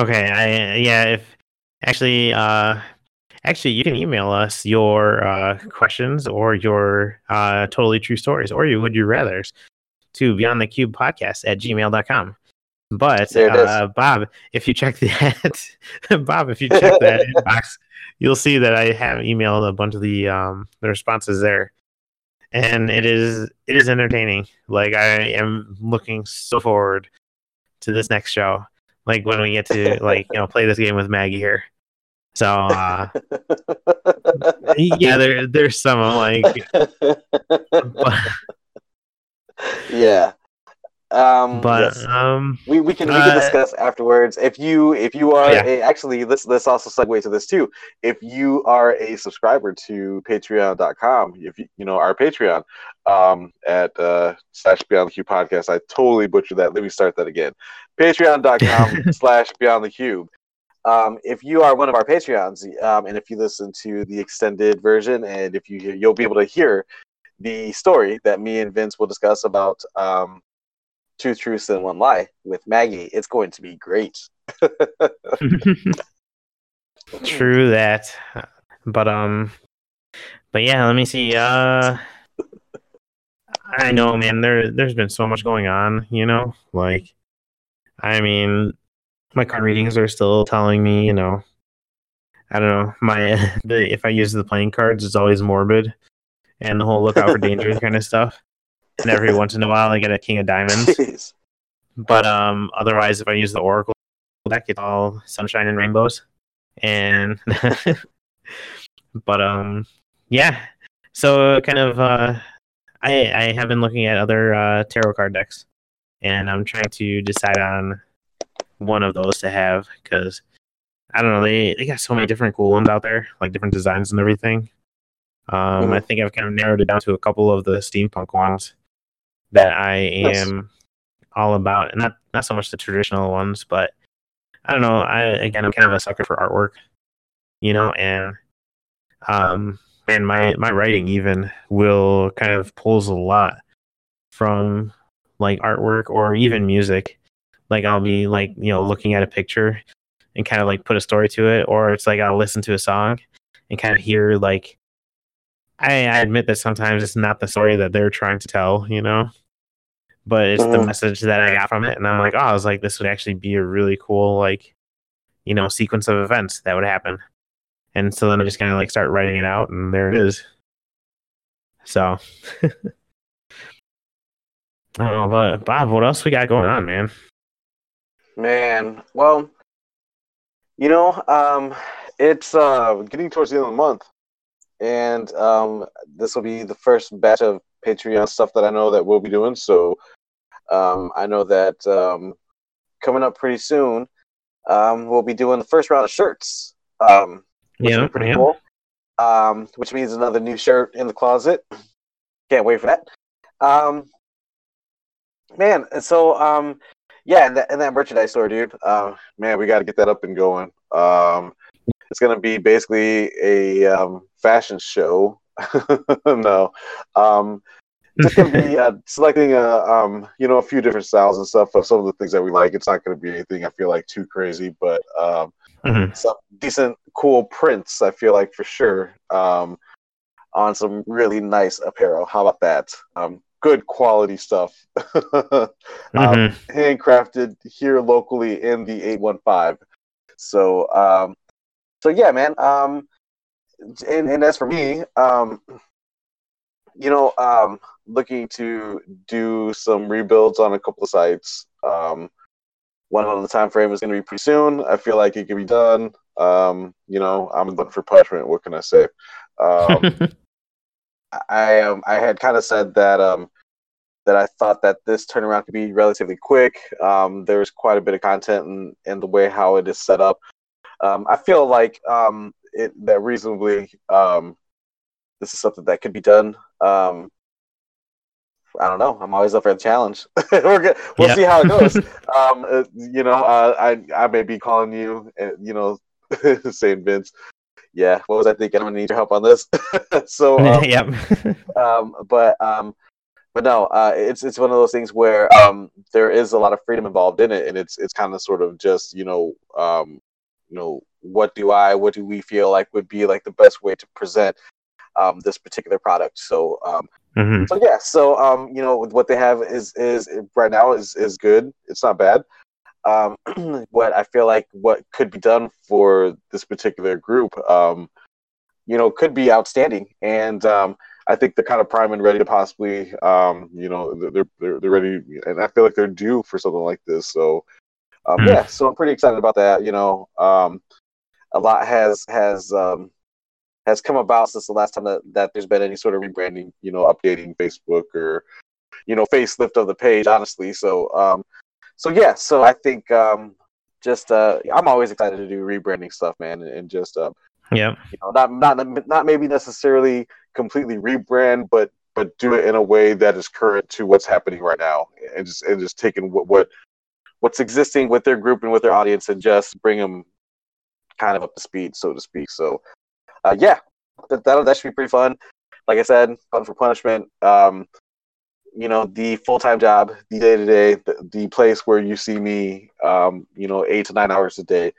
Okay, I yeah. If actually, uh, actually, you can email us your uh, questions or your uh, totally true stories, or you would you rather to beyond the cube podcast at gmail.com. But uh, Bob, if you check that, Bob, if you check that inbox, you'll see that I have emailed a bunch of the um, the responses there. And it is it is entertaining. Like I am looking so forward to this next show. Like when we get to like you know play this game with Maggie here. So uh, yeah, there there's some like, yeah. Um, but yes. um, we, we can we can uh, discuss afterwards. If you if you are yeah. a, actually let's let's also segue to this too. If you are a subscriber to Patreon.com, if you you know our Patreon um, at uh, slash Beyond the Cube podcast, I totally butchered that. Let me start that again. Patreon.com slash Beyond the Cube. Um, if you are one of our Patreons, um, and if you listen to the extended version, and if you you'll be able to hear the story that me and Vince will discuss about um, two truths and one lie with Maggie. It's going to be great. True that. But um but yeah, let me see. Uh I know man, there there's been so much going on, you know? Like I mean my card readings are still telling me, you know, I don't know, my the if I use the playing cards it's always morbid and the whole look out for danger kind of stuff and every once in a while I get a king of diamonds. Jeez. But um, otherwise, if I use the oracle deck, it's all sunshine and rainbows. And but um, yeah. So kind of uh, I I have been looking at other uh, tarot card decks, and I'm trying to decide on one of those to have because I don't know they they got so many different cool ones out there, like different designs and everything. Um, mm-hmm. I think I've kind of narrowed it down to a couple of the steampunk ones that I am nice. all about, and not not so much the traditional ones, but I don't know. I again, I'm kind of a sucker for artwork, you know, and um, and my my writing even will kind of pulls a lot from like artwork or even music. Like I'll be like you know looking at a picture and kind of like put a story to it, or it's like I'll listen to a song and kind of hear like I, I admit that sometimes it's not the story that they're trying to tell, you know, but it's mm-hmm. the message that I got from it. And I'm like, oh, I was like, this would actually be a really cool, like, you know, sequence of events that would happen. And so then I just kind of like start writing it out, and there it is. So, I don't know, but Bob, what else we got going on, man? Man, well, you know, um, it's uh, getting towards the end of the month, and um, this will be the first batch of Patreon stuff that I know that we'll be doing. So um, I know that um, coming up pretty soon, um, we'll be doing the first round of shirts. Um, yeah, pretty yeah. cool. Um, which means another new shirt in the closet. Can't wait for that. Um, man, so um, yeah, and that, and that merchandise store, dude. Uh, man, we got to get that up and going. Um, it's gonna be basically a um, fashion show. no, um, just gonna be uh, selecting a um, you know a few different styles and stuff of some of the things that we like. It's not gonna be anything I feel like too crazy, but um, mm-hmm. some decent, cool prints. I feel like for sure um, on some really nice apparel. How about that? Um, good quality stuff, um, mm-hmm. handcrafted here locally in the eight one five. So um, so yeah, man. Um, and, and as for me, um, you know, um, looking to do some rebuilds on a couple of sites. Um, one of the time frame is going to be pretty soon. I feel like it can be done. Um, you know, I'm looking for punishment. What can I say? Um, I um, I had kind of said that um, that I thought that this turnaround could be relatively quick. Um, there's quite a bit of content and in, in the way how it is set up. Um, I feel like um, it, that reasonably um, this is something that could be done. Um, I don't know. I'm always up for the challenge. We're good. We'll yeah. see how it goes. um, uh, you know, uh, I I may be calling you, uh, you know, saying Vince. Yeah, what was I thinking? I'm gonna need your help on this. so, um, yep. um, but um, but no, uh, it's it's one of those things where um, there is a lot of freedom involved in it, and it's it's kind of sort of just you know um, you know what do I, what do we feel like would be like the best way to present um, this particular product. So, um, mm-hmm. so yeah, so um, you know what they have is is right now is is good. It's not bad. Um, what I feel like what could be done for this particular group, um, you know, could be outstanding. And um, I think they're kind of prime and ready to possibly, um, you know, they're, they're they're ready, and I feel like they're due for something like this. So, um, mm. yeah, so I'm pretty excited about that. You know, um, a lot has has um, has come about since the last time that, that there's been any sort of rebranding, you know, updating Facebook or you know facelift of the page. Honestly, so um, so yeah, so I think um, just uh, I'm always excited to do rebranding stuff, man, and, and just uh, yeah, you know, not not not maybe necessarily completely rebrand, but but do it in a way that is current to what's happening right now, and just and just taking what what what's existing with their group and with their audience, and just bring them kind of up to speed, so to speak. So, uh, yeah, that that that should be pretty fun. Like I said, fun for punishment. Um, you know, the full time job, the day to day, the place where you see me, um, you know, eight to nine hours a day.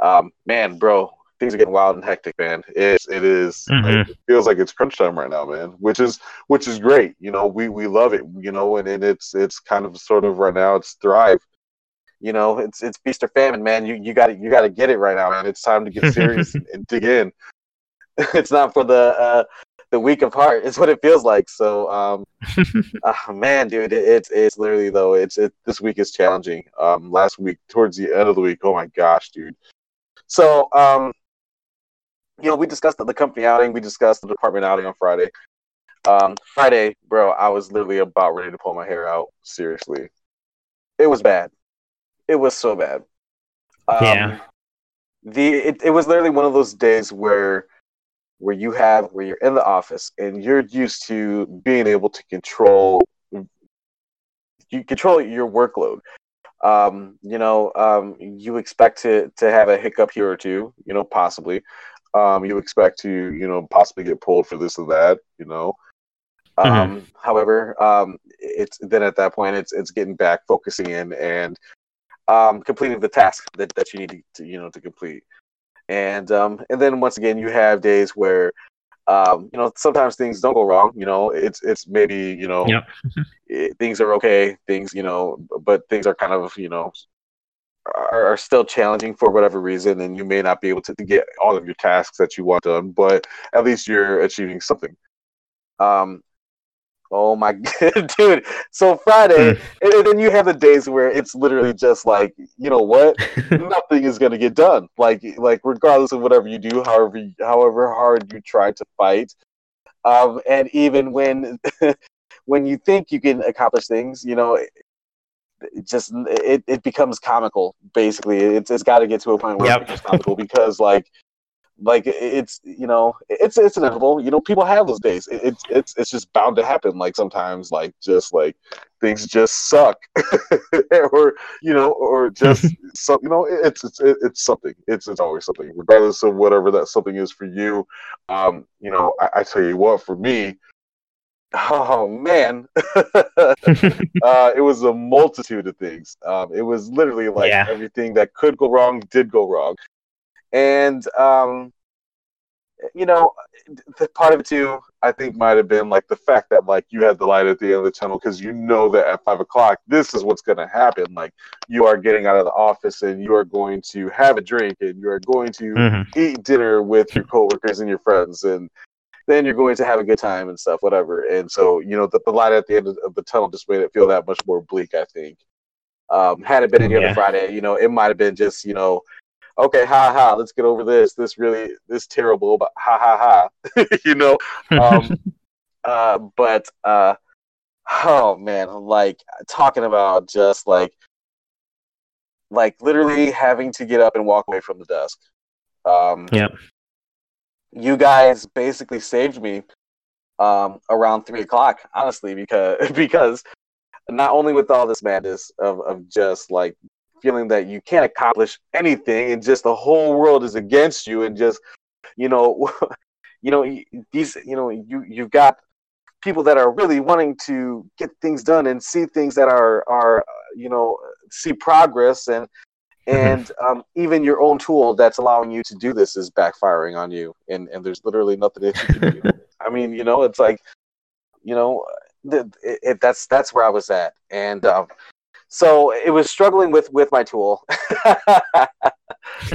Um, man, bro, things are getting wild and hectic, man. It's it is, mm-hmm. it feels like it's crunch time right now, man. Which is which is great. You know, we we love it. You know, and, and it's it's kind of sort of right now it's thrive. You know, it's it's feast or famine, man. You you got to you got to get it right now, man. It's time to get serious and, dig in. it's not for the uh, the weak of heart. It's what it feels like. So, um, uh, man, dude, it, it's it's literally though. It's it. This week is challenging. Um, last week towards the end of the week, oh my gosh, dude. So, um, you know, we discussed the, the company outing, we discussed the department outing on Friday. Um, Friday, bro, I was literally about ready to pull my hair out. Seriously, it was bad. It was so bad. Um, yeah. The it, it was literally one of those days where where you have where you're in the office and you're used to being able to control you control your workload. Um, you know, um, you expect to to have a hiccup here or two, you know, possibly um, you expect to you know possibly get pulled for this or that you know mm-hmm. um, however um, it's then at that point it's it's getting back focusing in and um, completing the task that, that you need to you know to complete and um, and then once again you have days where um, you know sometimes things don't go wrong you know it's it's maybe you know yep. it, things are okay things you know but things are kind of you know are, are, still challenging for whatever reason, and you may not be able to, to get all of your tasks that you want done, but at least you're achieving something. Um, oh my god, dude! So Friday, hmm. and, then you have the days where it's literally just like, you know what, nothing is gonna get done. Like, like regardless of whatever you do, however, however hard you try to fight, um, and even when. when you think you can accomplish things, you know, it just it, it becomes comical basically it's it's got to get to a point where yep. it becomes comical because like like it's you know it's it's inevitable. You know people have those days. It's it's it's just bound to happen. Like sometimes like just like things just suck. Or you know or just some you know it's it's it's something. It's it's always something regardless of whatever that something is for you. Um you know I, I tell you what for me Oh man, uh, it was a multitude of things. Um, it was literally like yeah. everything that could go wrong did go wrong, and um, you know, the part of it too, I think, might have been like the fact that like you had the light at the end of the tunnel because you know that at five o'clock this is what's going to happen. Like you are getting out of the office and you are going to have a drink and you are going to mm-hmm. eat dinner with your coworkers and your friends and then you're going to have a good time and stuff, whatever. And so, you know, the, the light at the end of, of the tunnel just made it feel that much more bleak, I think. Um, had it been any yeah. other Friday, you know, it might have been just, you know, okay, ha ha, let's get over this. This really, this terrible, but ha ha ha, you know. Um, uh, but uh, oh man, like talking about just like, like literally having to get up and walk away from the desk. Um, yeah you guys basically saved me um, around three o'clock, honestly, because because not only with all this madness of, of just like feeling that you can't accomplish anything and just the whole world is against you and just you know you know these you know you you've got people that are really wanting to get things done and see things that are are you know see progress and Mm-hmm. and um, even your own tool that's allowing you to do this is backfiring on you and and there's literally nothing that you can do i mean you know it's like you know it, it, that's that's where i was at and um, so it was struggling with with my tool that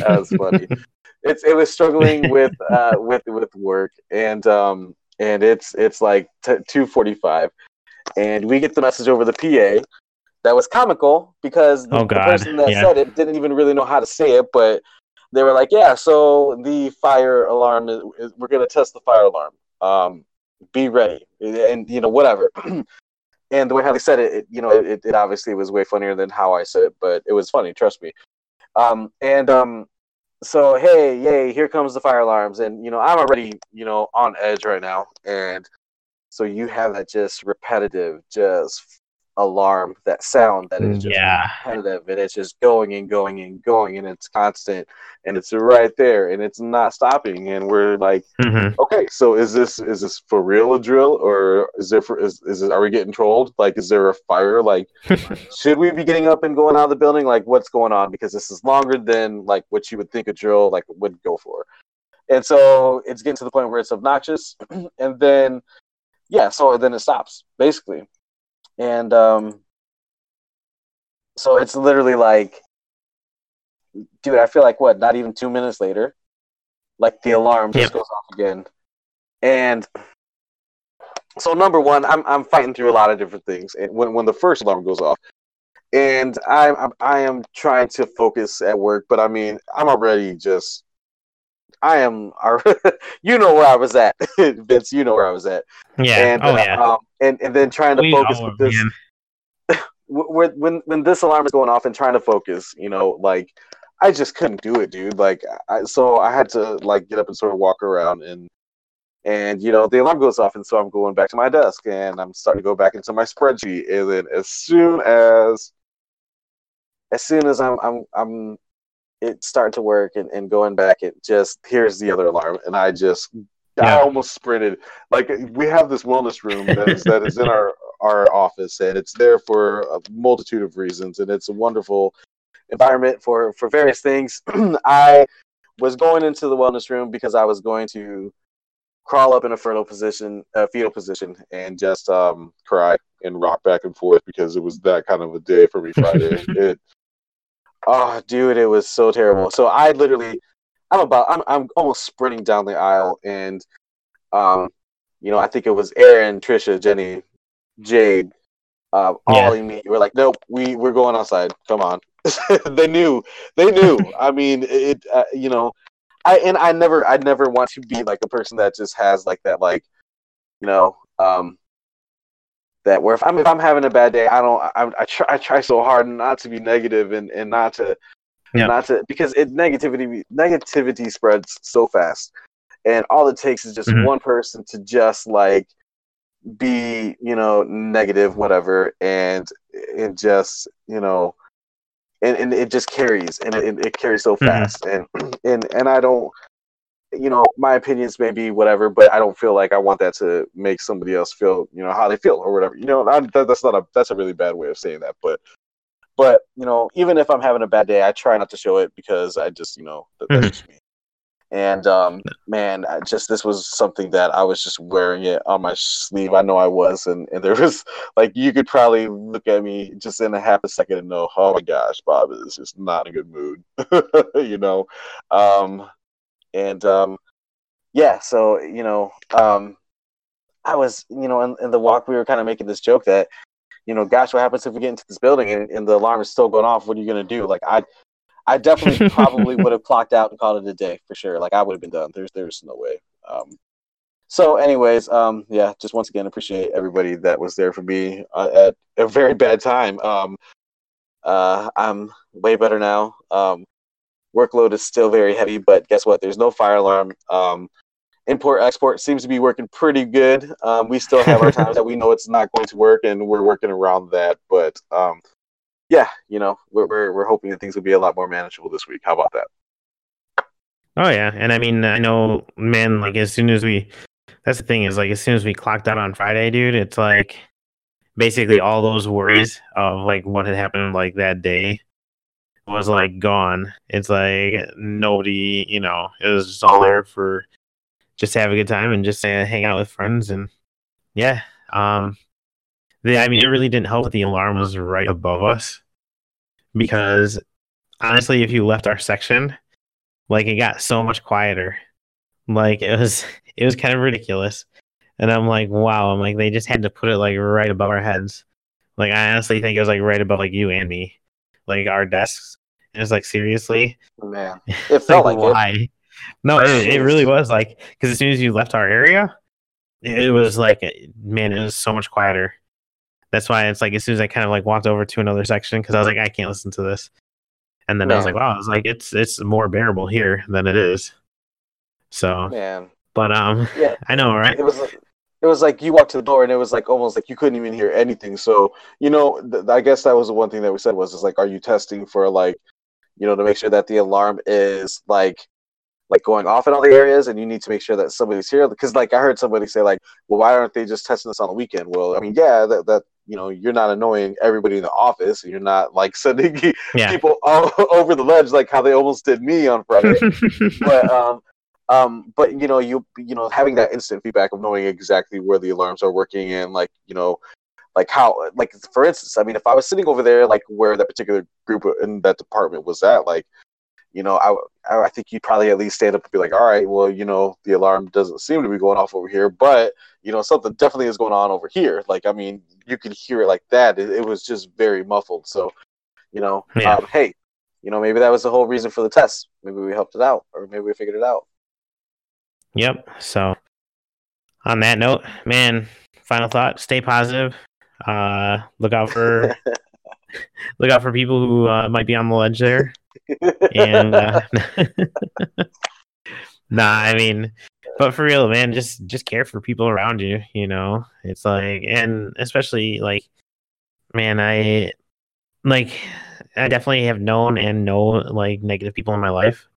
was funny it's it was struggling with uh with with work and um and it's it's like t- two forty five, and we get the message over the PA that was comical because oh, the, the person that yeah. said it didn't even really know how to say it, but they were like, "Yeah, so the fire alarm is, is we're going to test the fire alarm. Um, be ready, and you know whatever." and the way how they said it, it you know, it, it obviously was way funnier than how I said it, but it was funny, trust me. Um, and um, so hey, yay, here comes the fire alarms, and you know, I'm already you know on edge right now, and so you have that just repetitive, just alarm, that sound that is just yeah. repetitive and it's just going and going and going and it's constant and it's right there and it's not stopping and we're like mm-hmm. okay so is this is this for real a drill or is there for is, is it, are we getting trolled? Like is there a fire? Like should we be getting up and going out of the building? Like what's going on? Because this is longer than like what you would think a drill like would go for. And so it's getting to the point where it's obnoxious and then yeah so then it stops basically and um, so it's literally like, dude, I feel like what? Not even two minutes later, like the alarm just yep. goes off again, and so number one, I'm I'm fighting through a lot of different things, and when when the first alarm goes off, and I'm, I'm I am trying to focus at work, but I mean I'm already just I am you know where I was at, Vince. You know where I was at. Yeah. And, oh yeah. Um, and and then trying to we focus with this. when when this alarm is going off and trying to focus, you know, like I just couldn't do it, dude. Like, I, so I had to like get up and sort of walk around and and you know the alarm goes off and so I'm going back to my desk and I'm starting to go back into my spreadsheet and then as soon as as soon as I'm I'm I'm it starting to work and, and going back it just here's the other alarm and I just yeah. I almost sprinted. Like we have this wellness room that is that is in our our office, and it's there for a multitude of reasons, and it's a wonderful environment for for various things. I was going into the wellness room because I was going to crawl up in a fetal position, a fetal position, and just um, cry and rock back and forth because it was that kind of a day for me Friday. it, oh, dude, it was so terrible. So I literally I'm about I'm I'm almost sprinting down the aisle and um you know I think it was Aaron, Trisha, Jenny, Jade, uh, yeah. Ollie, me. We're like, nope, we we're going outside. Come on. they knew. They knew. I mean, it. Uh, you know, I and I never I never want to be like a person that just has like that like, you know, um, that where if I'm if I'm having a bad day, I don't I, I try I try so hard not to be negative and and not to yeah. Not to because it negativity negativity spreads so fast, and all it takes is just mm-hmm. one person to just like be you know negative whatever and and just you know and, and it just carries and it, it carries so mm-hmm. fast mm-hmm. and and and i don't you know my opinions may be whatever but i don't feel like i want that to make somebody else feel you know how they feel or whatever you know that, that's not a that's a really bad way of saying that but but you know, even if I'm having a bad day, I try not to show it because I just, you know, that, that's mm-hmm. just me. And um, man, I just this was something that I was just wearing it on my sleeve. I know I was, and, and there was like you could probably look at me just in a half a second and know, oh my gosh, Bob is just not in a good mood, you know. Um, and um, yeah, so you know, um, I was, you know, in, in the walk we were kind of making this joke that you know, gosh, what happens if we get into this building and, and the alarm is still going off? What are you going to do? Like, I, I definitely probably would have clocked out and called it a day for sure. Like, I would have been done. There's, there's no way. Um, so, anyways, um, yeah, just once again appreciate everybody that was there for me uh, at a very bad time. Um, uh, I'm way better now. Um, workload is still very heavy, but guess what? There's no fire alarm. Um, import export seems to be working pretty good. Um, we still have our times that we know it's not going to work, and we're working around that. But um, yeah, you know, we're, we're we're hoping that things will be a lot more manageable this week. How about that? Oh yeah, and I mean, I know, man. Like as soon as we, that's the thing is like as soon as we clocked out on Friday, dude, it's like basically all those worries of like what had happened like that day was like gone. It's like nobody, you know, it was just all there for just to have a good time and just uh, hang out with friends and yeah um the, i mean it really didn't help that the alarm was right above us because honestly if you left our section like it got so much quieter like it was it was kind of ridiculous And I'm like, wow. I'm like, they just had to put it like right above our heads. Like, I honestly think it was like right above like you and me, like our desks. And it's like, seriously, man, it felt like, like why? It. No, it, it really was like because as soon as you left our area, it was like, man, it was so much quieter. That's why it's like as soon as I kind of like walked over to another section because I was like, I can't listen to this. And then man. I was like, wow, I was like, it's it's more bearable here than it is. So man, but um, yeah, I know, right? It was like, it was like you walked to the door and it was like almost like you couldn't even hear anything. So you know, th- I guess that was the one thing that we said was is like, are you testing for like, you know, to make sure that the alarm is like like going off in all the areas and you need to make sure that somebody's here because like i heard somebody say like well why aren't they just testing this on the weekend well i mean yeah that, that you know you're not annoying everybody in the office you're not like sending yeah. people all over the ledge like how they almost did me on friday but um um but you know you you know having that instant feedback of knowing exactly where the alarms are working and like you know like how like for instance i mean if i was sitting over there like where that particular group in that department was at like you know i i think you'd probably at least stand up and be like all right well you know the alarm doesn't seem to be going off over here but you know something definitely is going on over here. Like i mean you could hear it like that. It, it was just very muffled. So you know yeah. um, hey you know maybe that was the whole reason for the test. Maybe we helped it out or maybe we figured it out Yep. So on that note, man, final thought, stay positive. Uh look out for look out for people who uh, might be on the ledge there. and uh, nah, I mean, but for real, man, just just care for people around you, you know. It's like and especially like man, I like I definitely have known and know like negative people in my life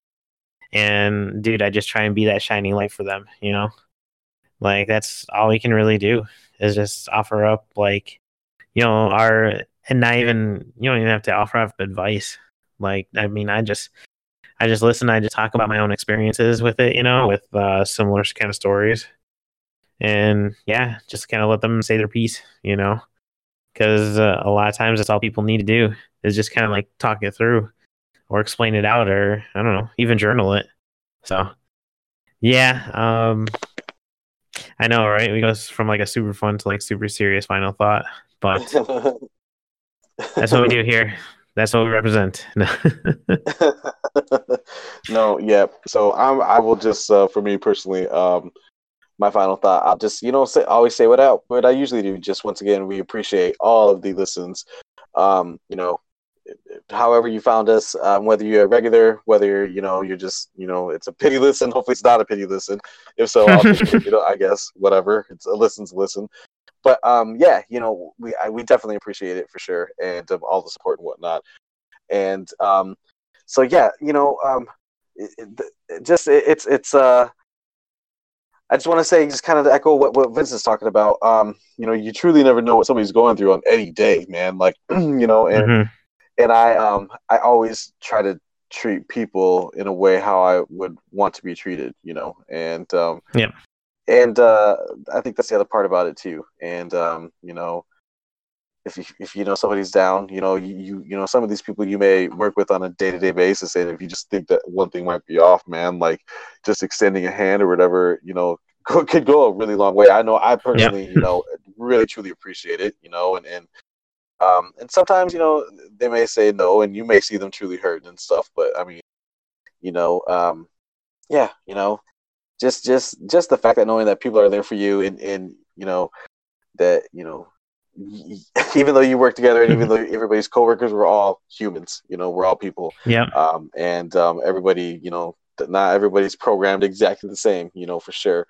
and dude, I just try and be that shining light for them, you know? Like that's all we can really do is just offer up like, you know, our and not even you don't even have to offer up advice. Like I mean, I just I just listen, I just talk about my own experiences with it, you know, with uh, similar kind of stories. And yeah, just kind of let them say their piece, you know, because uh, a lot of times that's all people need to do is just kind of like talk it through or explain it out or I don't know, even journal it. So yeah, um I know, right? We go from like a super fun to like super serious final thought, but that's what we do here. That's what we represent. no, yeah. So I'm. I will just, uh, for me personally, um, my final thought. I'll just, you know, say always say what I what I usually do. Just once again, we appreciate all of the listens. Um, you know, however you found us, um, whether you're a regular, whether you know you're just you know it's a pity listen. Hopefully, it's not a pity listen. If so, you know, I guess whatever. It's a listen's listen. But um, yeah, you know, we I, we definitely appreciate it for sure, and um, all the support and whatnot. And um, so yeah, you know, um, it, it, just it, it's it's uh. I just want to say, just kind of echo what, what Vince is talking about. Um, you know, you truly never know what somebody's going through on any day, man. Like, you know, and mm-hmm and I um I always try to treat people in a way how I would want to be treated, you know, and um, yeah, and uh, I think that's the other part about it too. And um, you know, if you if you know somebody's down, you know, you you, know some of these people you may work with on a day to day basis, and if you just think that one thing might be off, man, like just extending a hand or whatever, you know, could go a really long way. I know I personally, yeah. you know, really truly appreciate it, you know, and and um, and sometimes, you know, they may say no, and you may see them truly hurt and stuff. But I mean, you know, um, yeah, you know, just just just the fact that knowing that people are there for you, and and you know that you know, even though you work together, and even though everybody's coworkers, we're all humans. You know, we're all people. Yeah. Um, and um, everybody, you know, not everybody's programmed exactly the same. You know, for sure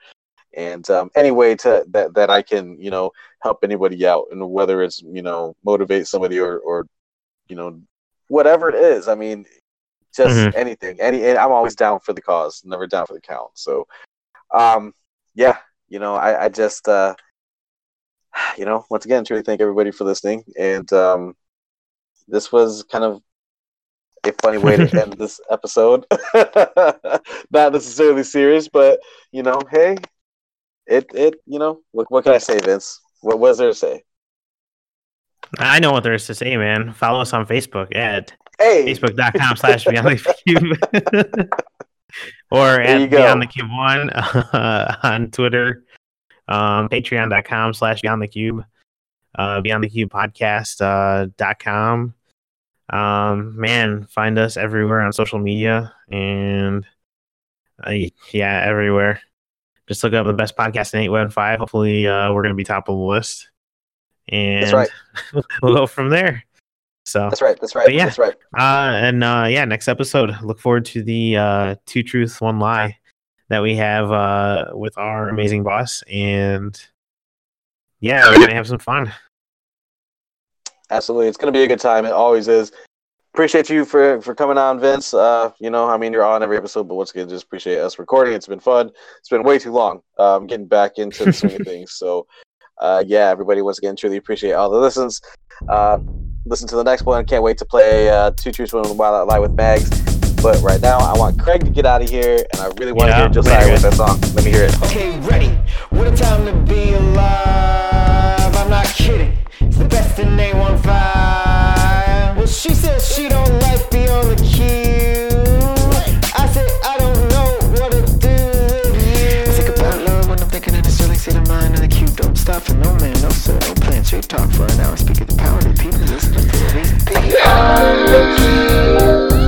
and um, any way to that that I can you know help anybody out, and whether it's you know motivate somebody or or you know whatever it is. I mean, just mm-hmm. anything. Any, I'm always down for the cause, never down for the count. So, um, yeah, you know, I, I just uh, you know, once again, truly thank everybody for listening, and um, this was kind of a funny way to end this episode. Not necessarily serious, but you know, hey, it it you know what what can I say, Vince? What was there to say? I know what there is to say, man. Follow us on Facebook at hey. facebook.com slash beyond the cube. or at beyond the cube one uh, on Twitter. um, patreon.com slash beyond the cube, uh, beyond the cube podcast, uh, dot com. Um, man, find us everywhere on social media and uh, yeah, everywhere. Just look up the best podcast in 815. Hopefully, uh, we're going to be top of the list. And That's right. we'll go from there. So that's right. That's right. yeah, that's right. Uh, and uh, yeah, next episode. Look forward to the uh, two truths, one lie that we have uh, with our amazing boss, and yeah, we're gonna have some fun. Absolutely, it's gonna be a good time. It always is appreciate you for for coming on, Vince. Uh, you know, I mean, you're on every episode, but once again, just appreciate us recording. It's been fun. It's been way too long. Um, getting back into the swing of things. So, uh, yeah, everybody, once again, truly appreciate all the listens. Uh, listen to the next one. Can't wait to play uh, Two Truths, One While I Lie with Bags. But right now, I want Craig to get out of here, and I really want yeah, to hear Josiah with that song. Let me hear it. Okay, ready. What a time to be alive. I'm not kidding. It's the best in 815. She says she don't like me on the Cube. I said I don't know what to do with you. I think about love when I'm thinking of the sterling state of mind on the Cube. Don't stop for no man, no sir, no plan. Straight talk for an hour. Speak of the power of the people. Listen to the reason. On the Cube.